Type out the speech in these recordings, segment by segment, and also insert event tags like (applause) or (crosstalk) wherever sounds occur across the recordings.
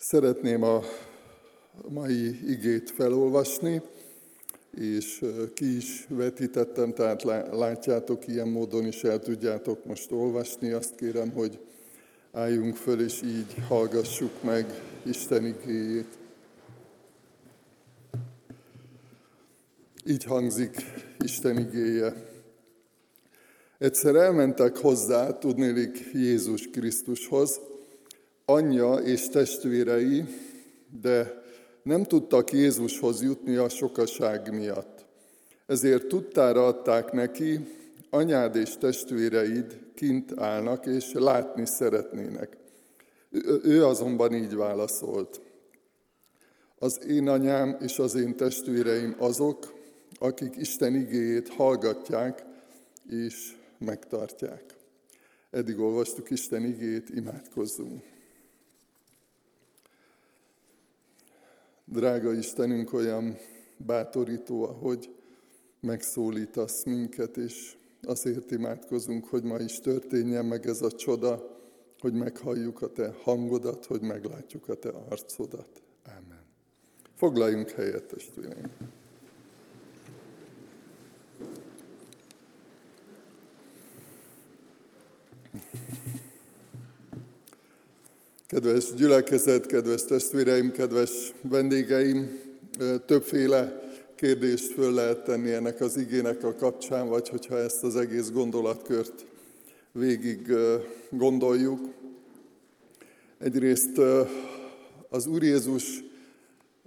Szeretném a mai igét felolvasni, és ki is vetítettem, tehát látjátok, ilyen módon is el tudjátok most olvasni. Azt kérem, hogy álljunk föl, és így hallgassuk meg Isten igéjét. Így hangzik Isten igéje. Egyszer elmentek hozzá, tudnélik Jézus Krisztushoz, anyja és testvérei, de nem tudtak Jézushoz jutni a sokaság miatt. Ezért tudtára adták neki, anyád és testvéreid kint állnak, és látni szeretnének. Ő azonban így válaszolt. Az én anyám és az én testvéreim azok, akik Isten igéjét hallgatják és megtartják. Eddig olvastuk Isten igét, imádkozzunk. Drága Istenünk, olyan bátorító, hogy megszólítasz minket, és azért imádkozunk, hogy ma is történjen meg ez a csoda, hogy meghalljuk a Te hangodat, hogy meglátjuk a Te arcodat. Amen. Foglaljunk helyet, testvéreim! Kedves gyülekezet, kedves testvéreim, kedves vendégeim, többféle kérdést föl lehet tenni ennek az igének a kapcsán, vagy hogyha ezt az egész gondolatkört végig gondoljuk. Egyrészt az Úr Jézus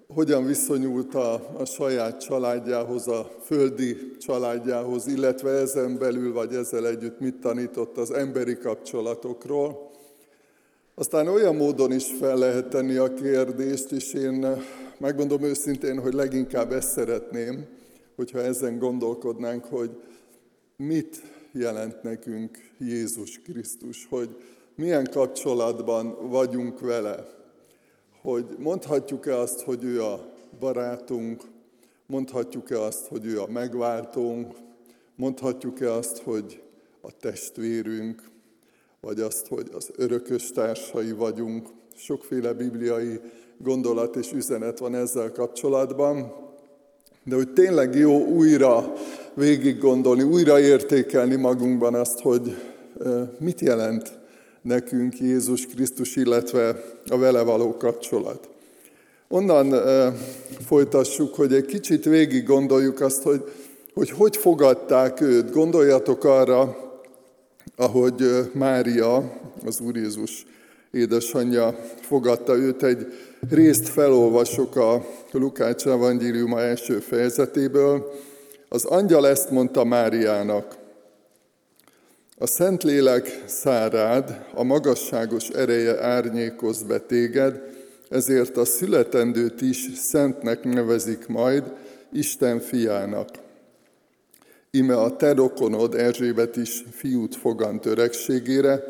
hogyan viszonyult a, a saját családjához, a földi családjához, illetve ezen belül vagy ezzel együtt mit tanított az emberi kapcsolatokról. Aztán olyan módon is fel lehet tenni a kérdést, és én megmondom őszintén, hogy leginkább ezt szeretném, hogyha ezen gondolkodnánk, hogy mit jelent nekünk Jézus Krisztus, hogy milyen kapcsolatban vagyunk vele, hogy mondhatjuk-e azt, hogy ő a barátunk, mondhatjuk-e azt, hogy ő a megváltónk, mondhatjuk-e azt, hogy a testvérünk, vagy azt, hogy az örökös társai vagyunk. Sokféle bibliai gondolat és üzenet van ezzel kapcsolatban, de hogy tényleg jó újra végig gondolni, újra értékelni magunkban azt, hogy mit jelent nekünk Jézus Krisztus, illetve a vele való kapcsolat. Onnan folytassuk, hogy egy kicsit végig gondoljuk azt, hogy, hogy hogy fogadták őt. Gondoljatok arra, ahogy Mária, az Úr Jézus édesanyja fogadta őt, egy részt felolvasok a Lukács evangéliuma első fejezetéből. Az angyal ezt mondta Máriának, a Szentlélek szárád, a magasságos ereje árnyékoz be téged, ezért a születendőt is szentnek nevezik majd, Isten fiának. Ime a te rokonod Erzsébet is fiút fogant öregségére,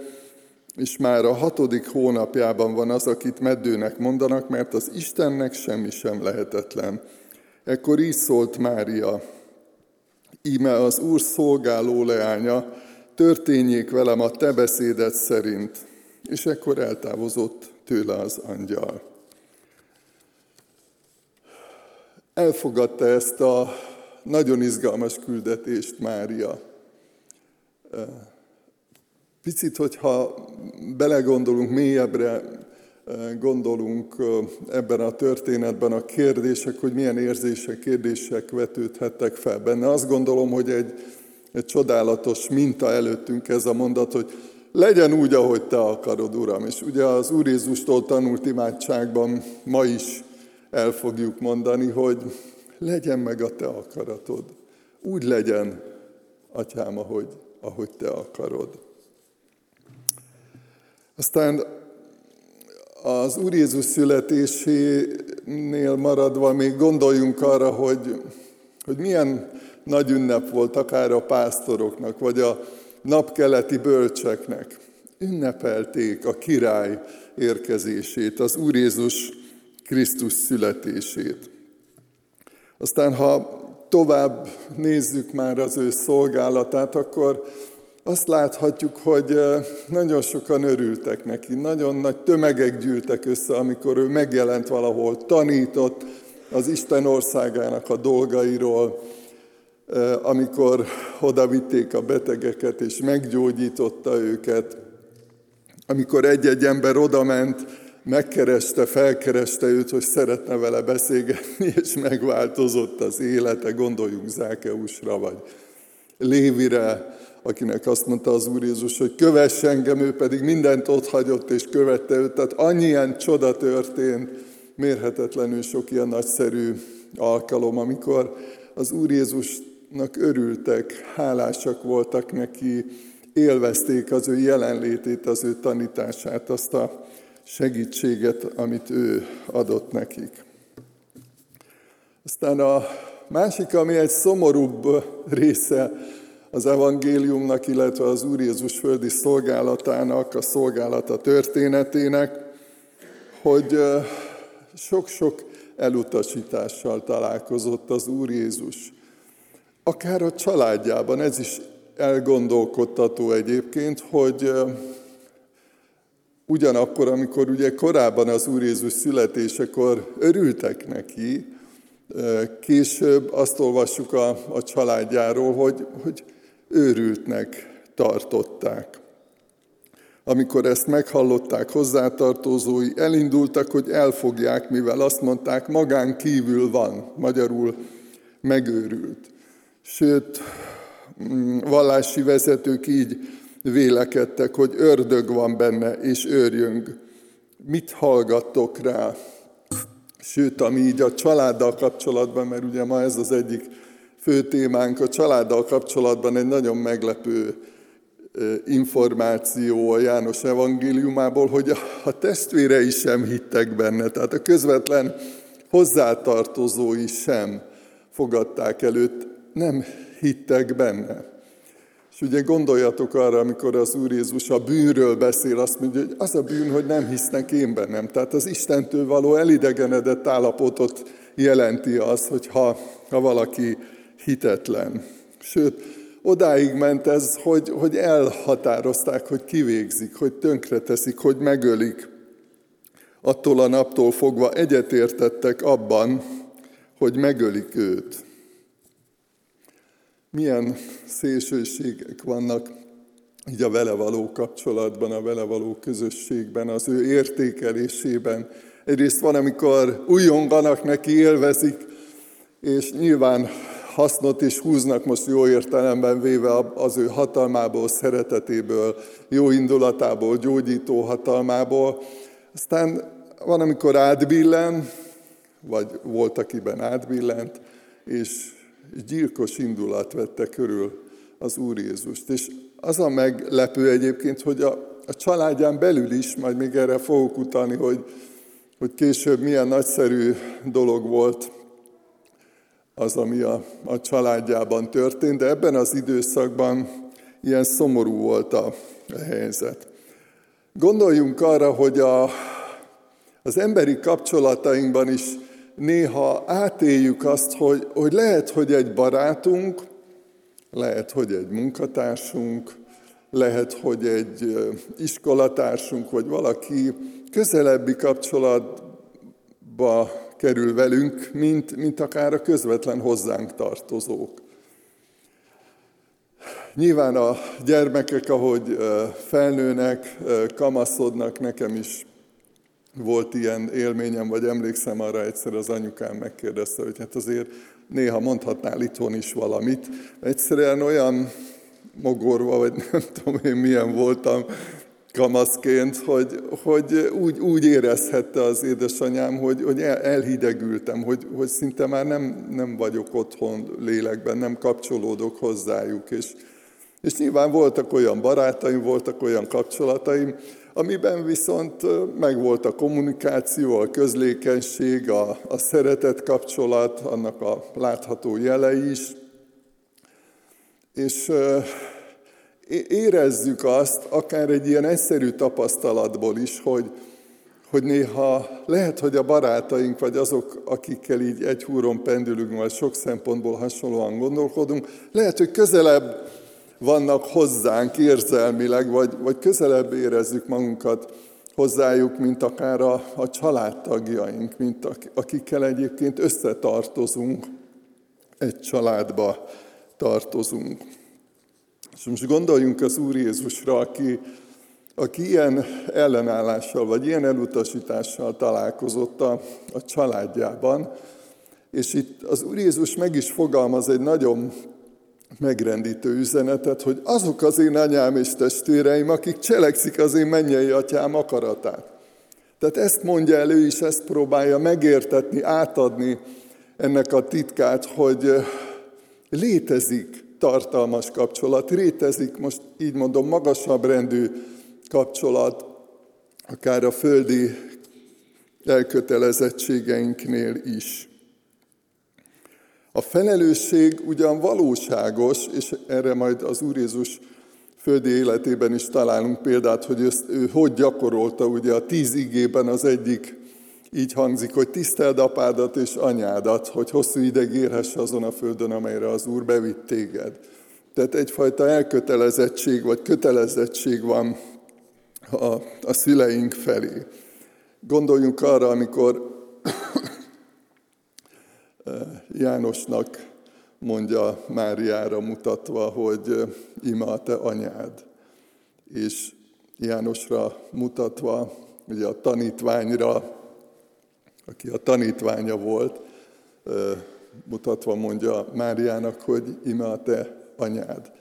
és már a hatodik hónapjában van az, akit meddőnek mondanak, mert az Istennek semmi sem lehetetlen. Ekkor így szólt Mária, íme az Úr szolgáló leánya, történjék velem a te beszédet szerint. És ekkor eltávozott tőle az angyal. Elfogadta ezt a nagyon izgalmas küldetést Mária. Picit, hogyha belegondolunk mélyebbre, gondolunk ebben a történetben a kérdések, hogy milyen érzések, kérdések vetődhettek fel benne. Azt gondolom, hogy egy, egy csodálatos minta előttünk ez a mondat, hogy legyen úgy, ahogy te akarod, Uram. És ugye az Úr Jézustól tanult imádságban ma is el fogjuk mondani, hogy legyen meg a te akaratod. Úgy legyen, atyám, ahogy, ahogy te akarod. Aztán az Úr Jézus születésénél maradva még gondoljunk arra, hogy, hogy milyen nagy ünnep volt akár a pásztoroknak, vagy a napkeleti bölcseknek. Ünnepelték a király érkezését, az Úr Jézus Krisztus születését. Aztán, ha tovább nézzük már az ő szolgálatát, akkor azt láthatjuk, hogy nagyon sokan örültek neki, nagyon nagy tömegek gyűltek össze, amikor ő megjelent valahol, tanított az Isten országának a dolgairól, amikor odavitték a betegeket és meggyógyította őket, amikor egy-egy ember odament, megkereste, felkereste őt, hogy szeretne vele beszélgetni, (laughs) és megváltozott az élete, gondoljunk Zákeusra, vagy Lévire, akinek azt mondta az Úr Jézus, hogy kövess engem, ő pedig mindent ott hagyott és követte őt. Tehát annyi ilyen csoda történt, mérhetetlenül sok ilyen nagyszerű alkalom, amikor az Úr Jézusnak örültek, hálásak voltak neki, élvezték az ő jelenlétét, az ő tanítását, azt a segítséget, amit ő adott nekik. Aztán a másik, ami egy szomorúbb része az evangéliumnak, illetve az Úr Jézus földi szolgálatának, a szolgálata történetének, hogy sok-sok elutasítással találkozott az Úr Jézus. Akár a családjában, ez is elgondolkodtató egyébként, hogy ugyanakkor, amikor ugye korábban az Úr Jézus születésekor örültek neki, később azt olvassuk a, a családjáról, hogy, hogy őrültnek tartották. Amikor ezt meghallották hozzátartozói, elindultak, hogy elfogják, mivel azt mondták, magán kívül van, magyarul megőrült. Sőt, mm, vallási vezetők így vélekedtek, hogy ördög van benne, és őrjöng. Mit hallgattok rá? Sőt, ami így a családdal kapcsolatban, mert ugye ma ez az egyik fő témánk a családdal kapcsolatban egy nagyon meglepő információ a János evangéliumából, hogy a testvérei sem hittek benne, tehát a közvetlen hozzátartozói sem fogadták előtt, nem hittek benne. És ugye gondoljatok arra, amikor az Úr Jézus a bűnről beszél, azt mondja, hogy az a bűn, hogy nem hisznek én bennem. Tehát az Istentől való elidegenedett állapotot jelenti az, hogy ha, ha valaki hitetlen. Sőt, odáig ment ez, hogy, hogy elhatározták, hogy kivégzik, hogy tönkreteszik, hogy megölik. Attól a naptól fogva egyetértettek abban, hogy megölik őt. Milyen szélsőségek vannak így a vele való kapcsolatban, a vele való közösségben, az ő értékelésében. Egyrészt van, amikor újonganak neki, élvezik, és nyilván hasznot is húznak most jó értelemben véve az ő hatalmából, szeretetéből, jó indulatából, gyógyító hatalmából. Aztán van, amikor átbillen, vagy volt, akiben átbillent, és gyilkos indulat vette körül az Úr Jézust. És az a meglepő egyébként, hogy a, a családján belül is, majd még erre fogok utalni, hogy, hogy később milyen nagyszerű dolog volt az, ami a, a családjában történt, de ebben az időszakban ilyen szomorú volt a, a helyzet. Gondoljunk arra, hogy a, az emberi kapcsolatainkban is néha átéljük azt, hogy, hogy lehet, hogy egy barátunk, lehet, hogy egy munkatársunk, lehet, hogy egy iskolatársunk, vagy valaki közelebbi kapcsolatba kerül velünk, mint, mint akár a közvetlen hozzánk tartozók. Nyilván a gyermekek, ahogy felnőnek, kamaszodnak, nekem is volt ilyen élményem, vagy emlékszem arra egyszer az anyukám megkérdezte, hogy hát azért néha mondhatnál itthon is valamit. Egyszerűen olyan mogorva, vagy (laughs) nem tudom én milyen voltam, kamaszként, hogy, hogy úgy, úgy érezhette az édesanyám, hogy, hogy el, elhidegültem, hogy, hogy szinte már nem, nem vagyok otthon lélekben, nem kapcsolódok hozzájuk. És, és nyilván voltak olyan barátaim, voltak olyan kapcsolataim, amiben viszont megvolt a kommunikáció, a közlékenység, a, a szeretet kapcsolat, annak a látható jelei is. És érezzük azt, akár egy ilyen egyszerű tapasztalatból is, hogy, hogy néha lehet, hogy a barátaink, vagy azok, akikkel így egy húron pendülünk, vagy sok szempontból hasonlóan gondolkodunk, lehet, hogy közelebb vannak hozzánk érzelmileg, vagy, vagy közelebb érezzük magunkat hozzájuk, mint akár a, a családtagjaink, mint akikkel egyébként összetartozunk, egy családba tartozunk. És most gondoljunk az Úr Jézusra, aki, aki ilyen ellenállással, vagy ilyen elutasítással találkozott a, a családjában, és itt az Úr Jézus meg is fogalmaz egy nagyon megrendítő üzenetet, hogy azok az én anyám és testvéreim, akik cselekszik az én mennyei atyám akaratát. Tehát ezt mondja elő is, ezt próbálja megértetni, átadni ennek a titkát, hogy létezik tartalmas kapcsolat, létezik, most így mondom, magasabb rendű kapcsolat, akár a földi elkötelezettségeinknél is. A felelősség ugyan valóságos, és erre majd az Úr Jézus földi életében is találunk példát, hogy ezt ő hogy gyakorolta, ugye a tíz igében az egyik így hangzik, hogy tiszteld apádat és anyádat, hogy hosszú ideig érhess azon a földön, amelyre az Úr bevitt téged. Tehát egyfajta elkötelezettség vagy kötelezettség van a, a szüleink felé. Gondoljunk arra, amikor Jánosnak mondja Máriára mutatva, hogy ima a te anyád. És Jánosra mutatva, ugye a tanítványra, aki a tanítványa volt, mutatva mondja Máriának, hogy ime a te anyád.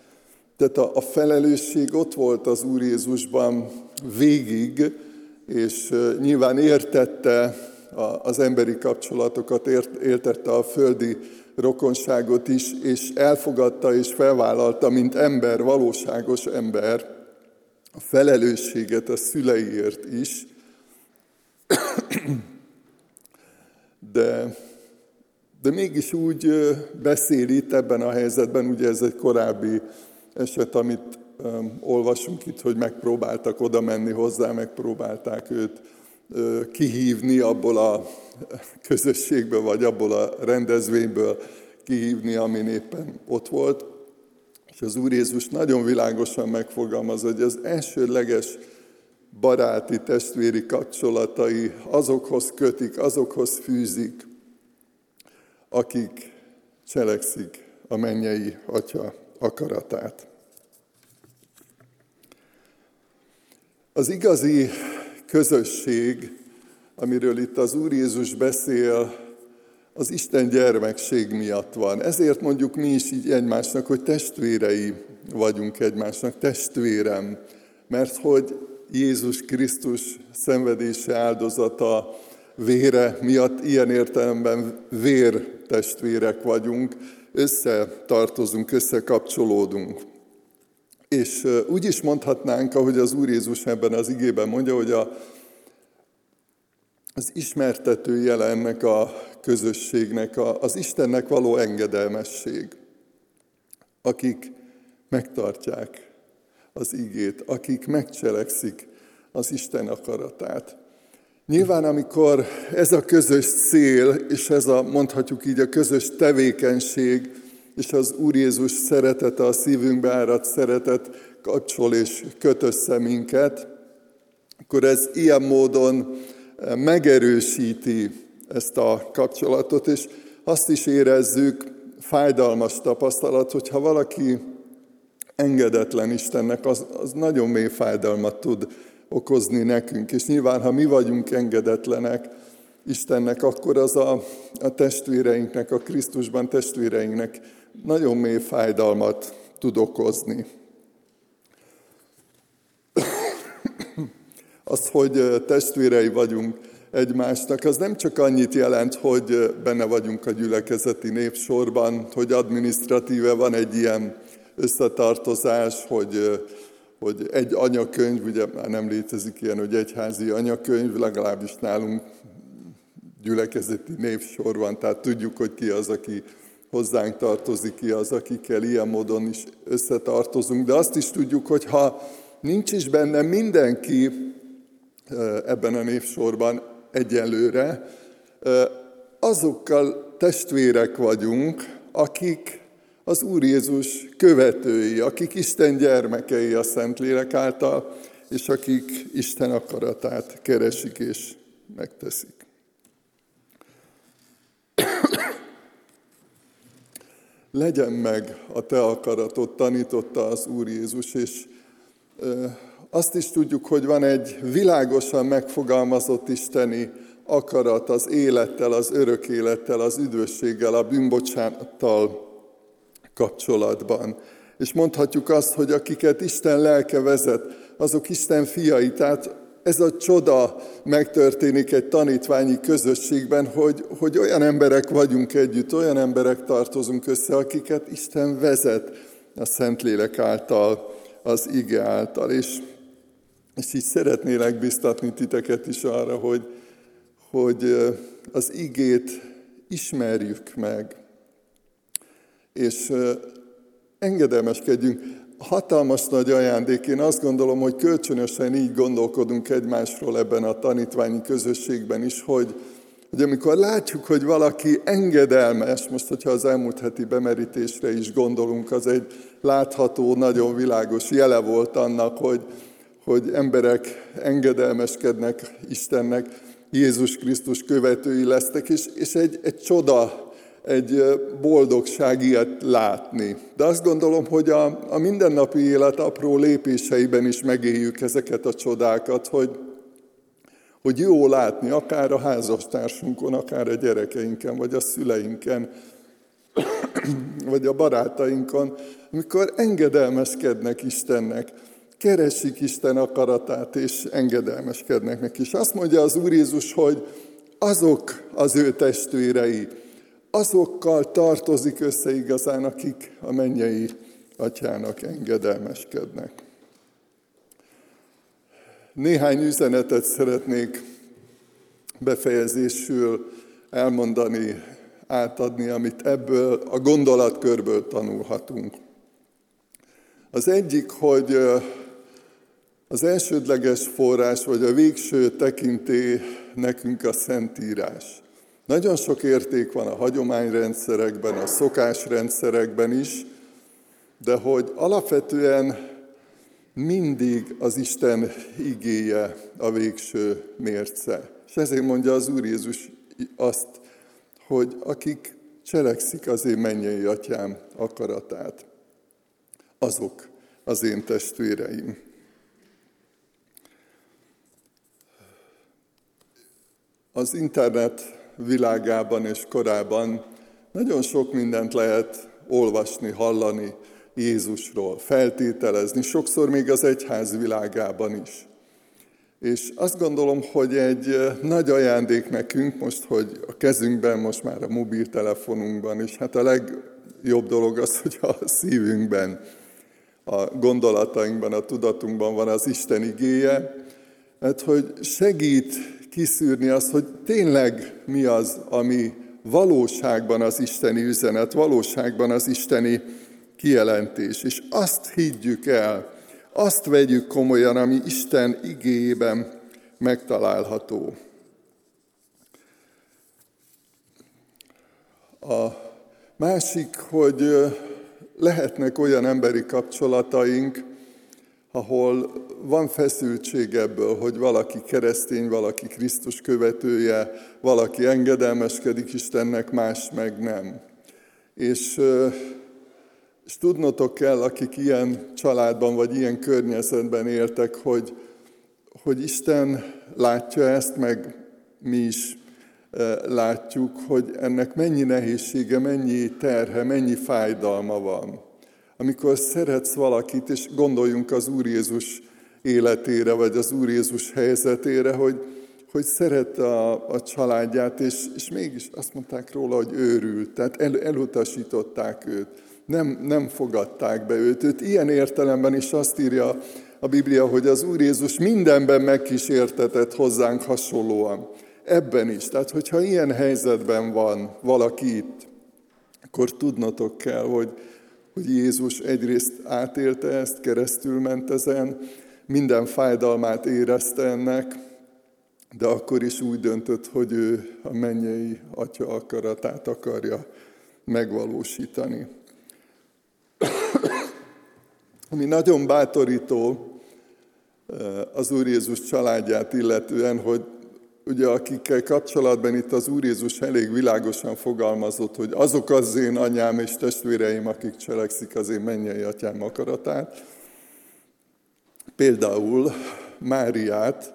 Tehát a felelősség ott volt az Úr Jézusban végig, és nyilván értette az emberi kapcsolatokat, értette a földi rokonságot is, és elfogadta és felvállalta, mint ember, valóságos ember, a felelősséget a szüleiért is, (clears throat) de, de mégis úgy beszél itt ebben a helyzetben, ugye ez egy korábbi eset, amit olvasunk itt, hogy megpróbáltak oda menni hozzá, megpróbálták őt kihívni abból a közösségből, vagy abból a rendezvényből kihívni, ami éppen ott volt. És az Úr Jézus nagyon világosan megfogalmaz, hogy az elsődleges baráti, testvéri kapcsolatai azokhoz kötik, azokhoz fűzik, akik cselekszik a mennyei Atya akaratát. Az igazi közösség, amiről itt az Úr Jézus beszél, az Isten gyermekség miatt van. Ezért mondjuk mi is így egymásnak, hogy testvérei vagyunk egymásnak, testvérem. Mert hogy Jézus Krisztus szenvedése áldozata, vére miatt ilyen értelemben vértestvérek vagyunk, összetartozunk, összekapcsolódunk. És úgy is mondhatnánk, ahogy az Úr Jézus ebben az igében mondja, hogy a, az ismertető jelennek a közösségnek, a, az Istennek való engedelmesség, akik megtartják az igét, akik megcselekszik az Isten akaratát. Nyilván, amikor ez a közös cél, és ez a, mondhatjuk így, a közös tevékenység, és az Úr Jézus szeretete, a szívünkbe áradt szeretet kapcsol és köt össze minket, akkor ez ilyen módon eh, megerősíti ezt a kapcsolatot, és azt is érezzük, fájdalmas tapasztalat, hogyha valaki engedetlen Istennek, az, az nagyon mély fájdalmat tud okozni nekünk. És nyilván, ha mi vagyunk engedetlenek Istennek, akkor az a, a testvéreinknek, a Krisztusban testvéreinknek nagyon mély fájdalmat tud okozni. Az, hogy testvérei vagyunk egymásnak, az nem csak annyit jelent, hogy benne vagyunk a gyülekezeti népsorban, hogy adminisztratíve van egy ilyen összetartozás, hogy, hogy egy anyakönyv, ugye már nem létezik ilyen, hogy egyházi anyakönyv, legalábbis nálunk gyülekezeti névsor van, tehát tudjuk, hogy ki az, aki hozzánk tartozik, ki az, akikkel ilyen módon is összetartozunk. De azt is tudjuk, hogy ha nincs is benne mindenki ebben a névsorban egyelőre, azokkal testvérek vagyunk, akik az Úr Jézus követői, akik Isten gyermekei a Szentlélek által, és akik Isten akaratát keresik és megteszik. Legyen meg a te akaratod, tanította az Úr Jézus, és azt is tudjuk, hogy van egy világosan megfogalmazott isteni akarat az élettel, az örök élettel, az üdvösséggel, a bűnbocsánattal kapcsolatban. És mondhatjuk azt, hogy akiket Isten lelke vezet, azok Isten fiai. Tehát ez a csoda megtörténik egy tanítványi közösségben, hogy, hogy olyan emberek vagyunk együtt, olyan emberek tartozunk össze, akiket Isten vezet a Szentlélek által, az ige által. És, és így szeretnélek biztatni titeket is arra, hogy, hogy az igét ismerjük meg, és engedelmeskedjünk. Hatalmas nagy ajándék. Én azt gondolom, hogy kölcsönösen így gondolkodunk egymásról ebben a tanítványi közösségben is, hogy, hogy amikor látjuk, hogy valaki engedelmes, most, hogyha az elmúlt heti bemerítésre is gondolunk, az egy látható, nagyon világos jele volt annak, hogy, hogy emberek engedelmeskednek Istennek, Jézus Krisztus követői lesznek, és, és egy, egy csoda, egy boldogság ilyet látni. De azt gondolom, hogy a, a mindennapi élet apró lépéseiben is megéljük ezeket a csodákat, hogy, hogy jó látni, akár a házastársunkon, akár a gyerekeinken, vagy a szüleinken, (clears throat) vagy a barátainkon, amikor engedelmeskednek Istennek, keresik Isten akaratát, és engedelmeskednek neki. És azt mondja az Úr Jézus, hogy azok az ő testvérei, azokkal tartozik össze igazán, akik a mennyei atyának engedelmeskednek. Néhány üzenetet szeretnék befejezésül elmondani, átadni, amit ebből a gondolatkörből tanulhatunk. Az egyik, hogy az elsődleges forrás, vagy a végső tekinté nekünk a Szentírás. Nagyon sok érték van a hagyományrendszerekben, a szokásrendszerekben is, de hogy alapvetően mindig az Isten igéje a végső mérce. És ezért mondja az Úr Jézus azt, hogy akik cselekszik az én mennyei atyám akaratát, azok az én testvéreim. Az internet világában és korában nagyon sok mindent lehet olvasni, hallani Jézusról, feltételezni, sokszor még az egyház világában is. És azt gondolom, hogy egy nagy ajándék nekünk most, hogy a kezünkben, most már a mobiltelefonunkban is, hát a legjobb dolog az, hogy a szívünkben, a gondolatainkban, a tudatunkban van az Isten igéje, mert hogy segít kiszűrni azt, hogy tényleg mi az, ami valóságban az isteni üzenet, valóságban az isteni kijelentés. És azt higgyük el, azt vegyük komolyan, ami Isten igéjében megtalálható. A másik, hogy lehetnek olyan emberi kapcsolataink, ahol van feszültség ebből, hogy valaki keresztény, valaki Krisztus követője, valaki engedelmeskedik Istennek, más meg nem. És, és tudnotok kell, akik ilyen családban vagy ilyen környezetben éltek, hogy, hogy Isten látja ezt, meg mi is látjuk, hogy ennek mennyi nehézsége, mennyi terhe, mennyi fájdalma van amikor szeretsz valakit, és gondoljunk az Úr Jézus életére, vagy az Úr Jézus helyzetére, hogy, hogy szerette a, a családját, és, és mégis azt mondták róla, hogy őrült, tehát el, elutasították őt, nem, nem fogadták be őt. Őt ilyen értelemben is azt írja a Biblia, hogy az Úr Jézus mindenben megkísértetett hozzánk hasonlóan. Ebben is. Tehát, hogyha ilyen helyzetben van valaki itt, akkor tudnotok kell, hogy hogy Jézus egyrészt átélte ezt, keresztül ment ezen, minden fájdalmát érezte ennek, de akkor is úgy döntött, hogy ő a mennyei atya akaratát akarja megvalósítani. Ami nagyon bátorító az Úr Jézus családját illetően, hogy ugye akikkel kapcsolatban itt az Úr Jézus elég világosan fogalmazott, hogy azok az én anyám és testvéreim, akik cselekszik az én mennyei atyám akaratát. Például Máriát,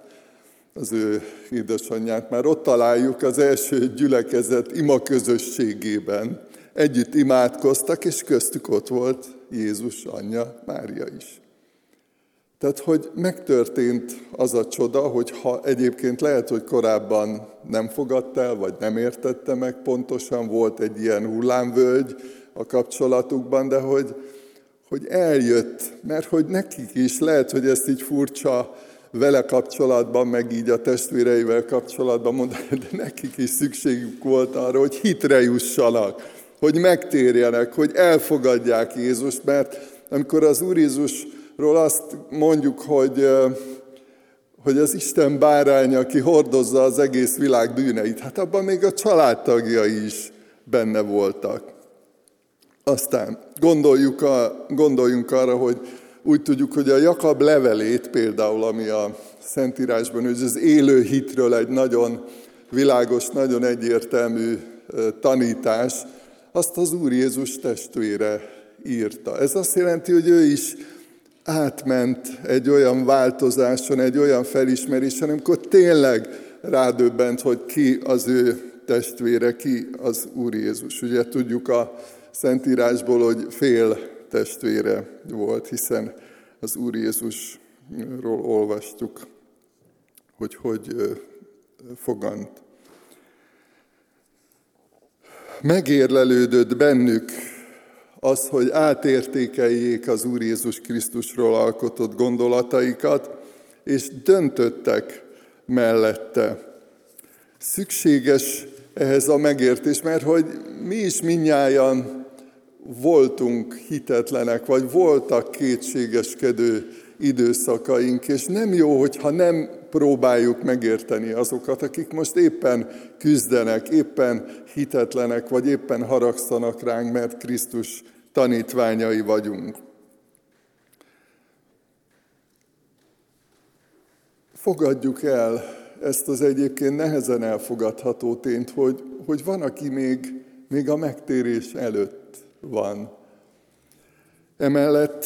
az ő édesanyját, már ott találjuk az első gyülekezet ima közösségében. Együtt imádkoztak, és köztük ott volt Jézus anyja, Mária is. Tehát, hogy megtörtént az a csoda, hogy ha egyébként lehet, hogy korábban nem fogadta el, vagy nem értette meg pontosan, volt egy ilyen hullámvölgy a kapcsolatukban, de hogy, hogy eljött, mert hogy nekik is lehet, hogy ezt így furcsa vele kapcsolatban, meg így a testvéreivel kapcsolatban mondani, de nekik is szükségük volt arra, hogy hitre jussanak, hogy megtérjenek, hogy elfogadják Jézust, mert amikor az Úr Jézusról azt mondjuk, hogy, hogy az Isten bárány, aki hordozza az egész világ bűneit, hát abban még a családtagjai is benne voltak. Aztán gondoljuk a, gondoljunk arra, hogy úgy tudjuk, hogy a Jakab levelét például, ami a Szentírásban, hogy az élő hitről egy nagyon világos, nagyon egyértelmű tanítás, azt az Úr Jézus testvére írta. Ez azt jelenti, hogy ő is átment egy olyan változáson, egy olyan felismerésen, amikor tényleg rádöbbent, hogy ki az ő testvére, ki az Úr Jézus. Ugye tudjuk a Szentírásból, hogy fél testvére volt, hiszen az Úr Jézusról olvastuk, hogy hogy fogant. Megérlelődött bennük az, hogy átértékeljék az Úr Jézus Krisztusról alkotott gondolataikat, és döntöttek mellette. Szükséges ehhez a megértés, mert hogy mi is minnyáján voltunk hitetlenek, vagy voltak kétségeskedő időszakaink, és nem jó, hogyha nem próbáljuk megérteni azokat, akik most éppen küzdenek, éppen hitetlenek, vagy éppen haragszanak ránk, mert Krisztus tanítványai vagyunk. Fogadjuk el ezt az egyébként nehezen elfogadható tényt, hogy, hogy van, aki még, még a megtérés előtt van. Emellett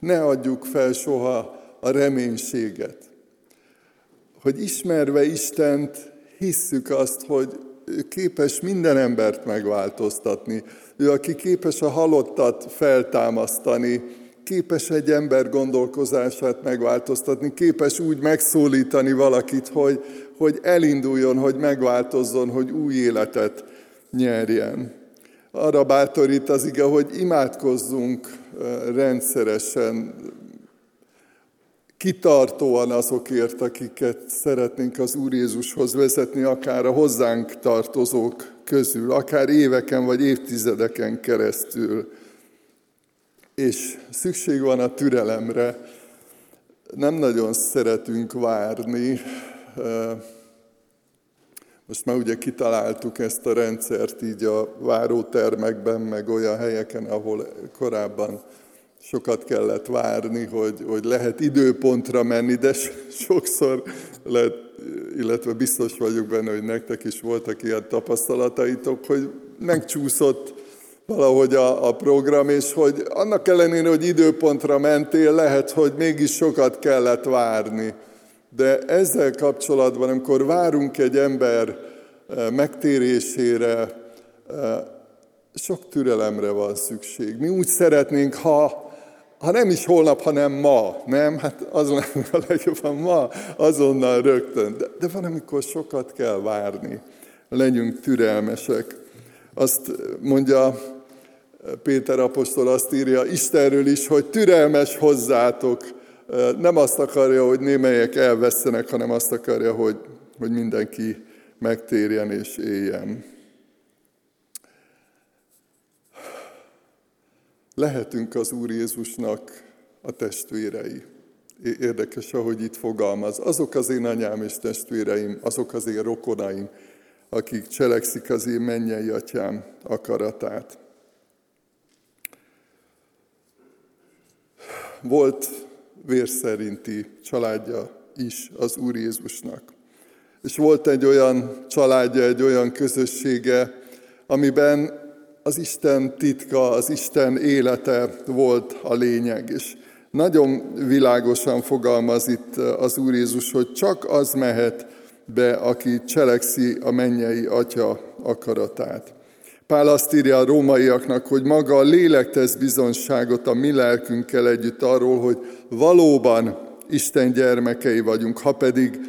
ne adjuk fel soha a reménységet, hogy ismerve Istent hisszük azt, hogy ő képes minden embert megváltoztatni. Ő, aki képes a halottat feltámasztani, képes egy ember gondolkozását megváltoztatni, képes úgy megszólítani valakit, hogy, hogy elinduljon, hogy megváltozzon, hogy új életet nyerjen arra bátorít az ige, hogy imádkozzunk rendszeresen, kitartóan azokért, akiket szeretnénk az Úr Jézushoz vezetni, akár a hozzánk tartozók közül, akár éveken vagy évtizedeken keresztül. És szükség van a türelemre. Nem nagyon szeretünk várni, most már ugye kitaláltuk ezt a rendszert így a várótermekben, meg olyan helyeken, ahol korábban sokat kellett várni, hogy, hogy lehet időpontra menni, de sokszor lehet, illetve biztos vagyok benne, hogy nektek is voltak ilyen tapasztalataitok, hogy megcsúszott valahogy a, a program, és hogy annak ellenére, hogy időpontra mentél, lehet, hogy mégis sokat kellett várni. De ezzel kapcsolatban, amikor várunk egy ember eh, megtérésére, eh, sok türelemre van szükség. Mi úgy szeretnénk, ha, ha nem is holnap, hanem ma, nem? Hát azon a legjobban ma, azonnal rögtön. De, de van, amikor sokat kell várni. Legyünk türelmesek. Azt mondja Péter apostol, azt írja Istenről is, hogy türelmes hozzátok, nem azt akarja, hogy némelyek elvesztenek, hanem azt akarja, hogy, hogy mindenki megtérjen és éljen. Lehetünk az Úr Jézusnak a testvérei. Érdekes, ahogy itt fogalmaz. Azok az én anyám és testvéreim, azok az én rokonaim, akik cselekszik az én mennyei atyám akaratát. volt vérszerinti családja is az Úr Jézusnak. És volt egy olyan családja, egy olyan közössége, amiben az Isten titka, az Isten élete volt a lényeg. És nagyon világosan fogalmaz itt az Úr Jézus, hogy csak az mehet be, aki cselekszi a mennyei Atya akaratát. Pál azt írja a rómaiaknak, hogy maga a lélek tesz bizonságot a mi lelkünkkel együtt arról, hogy valóban Isten gyermekei vagyunk, ha pedig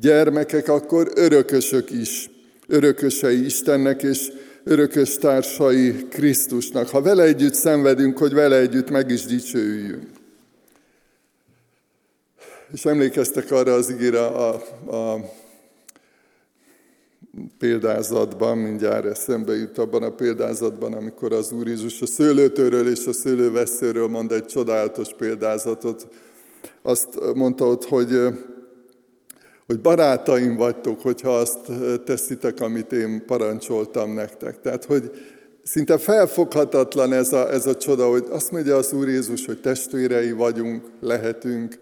gyermekek, akkor örökösök is, örökösei Istennek, és örökös társai Krisztusnak. Ha vele együtt szenvedünk, hogy vele együtt meg is dicsőjünk. És emlékeztek arra az ígére a, a példázatban, mindjárt eszembe jut abban a példázatban, amikor az Úr Jézus a szőlőtőről és a szőlőveszőről mond egy csodálatos példázatot. Azt mondta ott, hogy, hogy barátaim vagytok, hogyha azt teszitek, amit én parancsoltam nektek. Tehát, hogy szinte felfoghatatlan ez a, ez a csoda, hogy azt mondja az Úr Jézus, hogy testvérei vagyunk, lehetünk,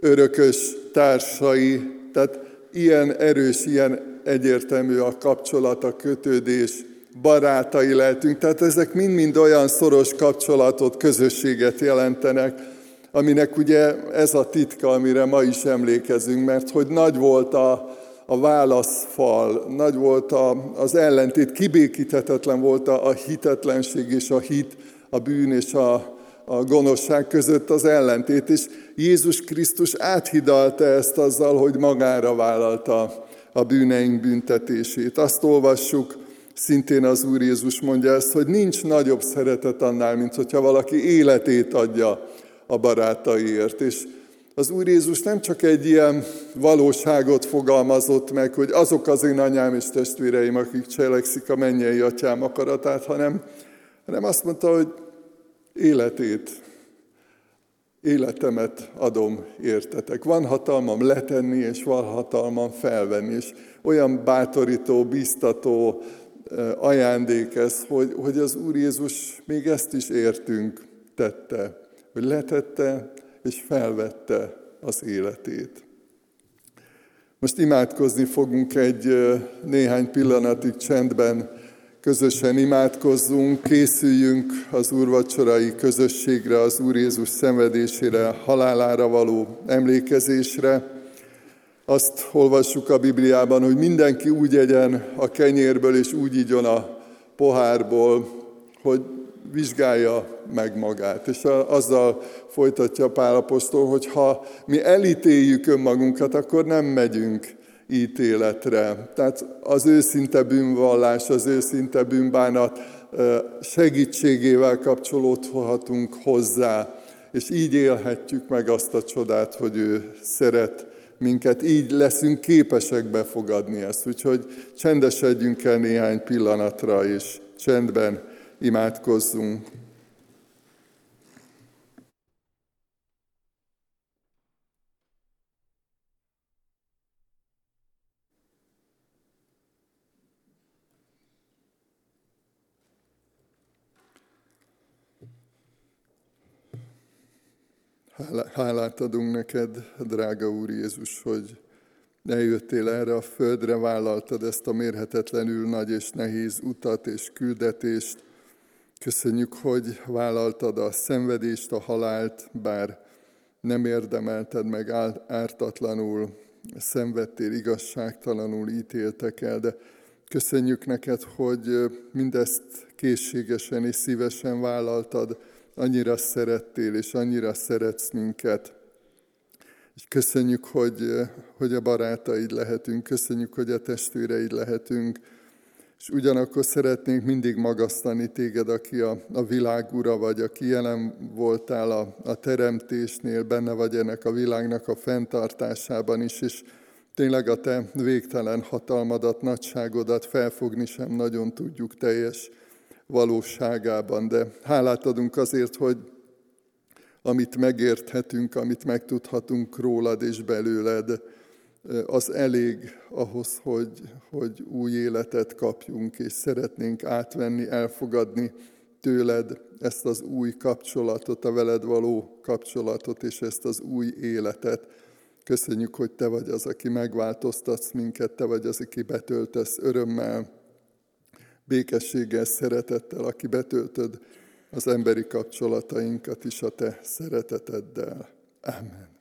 örökös társai, tehát ilyen erős, ilyen egyértelmű a kapcsolat, a kötődés, barátai lehetünk. Tehát ezek mind-mind olyan szoros kapcsolatot, közösséget jelentenek, aminek ugye ez a titka, amire ma is emlékezünk, mert hogy nagy volt a, a válaszfal, nagy volt a, az ellentét, kibékíthetetlen volt a, a hitetlenség és a hit, a bűn és a, a gonoszság között az ellentét, és Jézus Krisztus áthidalta ezt azzal, hogy magára vállalta a bűneink büntetését. Azt olvassuk, szintén az Úr Jézus mondja ezt, hogy nincs nagyobb szeretet annál, mint hogyha valaki életét adja a barátaiért. És az Úr Jézus nem csak egy ilyen valóságot fogalmazott meg, hogy azok az én anyám és testvéreim, akik cselekszik a mennyei atyám akaratát, hanem, hanem azt mondta, hogy életét életemet adom értetek. Van hatalmam letenni, és van hatalmam felvenni, és olyan bátorító, biztató ajándék ez, hogy, hogy az Úr Jézus még ezt is értünk tette, hogy letette és felvette az életét. Most imádkozni fogunk egy néhány pillanatig csendben, közösen imádkozzunk, készüljünk az úrvacsorai közösségre, az Úr Jézus szenvedésére, halálára való emlékezésre. Azt olvassuk a Bibliában, hogy mindenki úgy egyen a kenyérből, és úgy igyon a pohárból, hogy vizsgálja meg magát. És azzal folytatja Pál apostol, hogy ha mi elítéljük önmagunkat, akkor nem megyünk ítéletre. Tehát az őszinte bűnvallás, az őszinte bűnbánat segítségével kapcsolódhatunk hozzá, és így élhetjük meg azt a csodát, hogy ő szeret minket, így leszünk képesek befogadni ezt. Úgyhogy csendesedjünk el néhány pillanatra, és csendben imádkozzunk. Hálát adunk neked, drága Úr Jézus, hogy eljöttél erre a földre, vállaltad ezt a mérhetetlenül nagy és nehéz utat és küldetést. Köszönjük, hogy vállaltad a szenvedést, a halált, bár nem érdemelted meg ártatlanul, szenvedtél, igazságtalanul ítéltek el, de köszönjük neked, hogy mindezt készségesen és szívesen vállaltad, annyira szerettél, és annyira szeretsz minket. És köszönjük, hogy, hogy a barátaid lehetünk, köszönjük, hogy a testvéreid lehetünk, és ugyanakkor szeretnénk mindig magasztani téged, aki a, a világ ura vagy, aki jelen voltál a, a teremtésnél, benne vagy ennek a világnak a fenntartásában is, és tényleg a te végtelen hatalmadat, nagyságodat felfogni sem nagyon tudjuk teljes valóságában. De hálát adunk azért, hogy amit megérthetünk, amit megtudhatunk rólad és belőled, az elég ahhoz, hogy, hogy új életet kapjunk, és szeretnénk átvenni, elfogadni tőled ezt az új kapcsolatot, a veled való kapcsolatot, és ezt az új életet. Köszönjük, hogy te vagy az, aki megváltoztatsz minket, te vagy az, aki betöltesz örömmel, békességgel, szeretettel, aki betöltöd az emberi kapcsolatainkat is a te szereteteddel. Amen.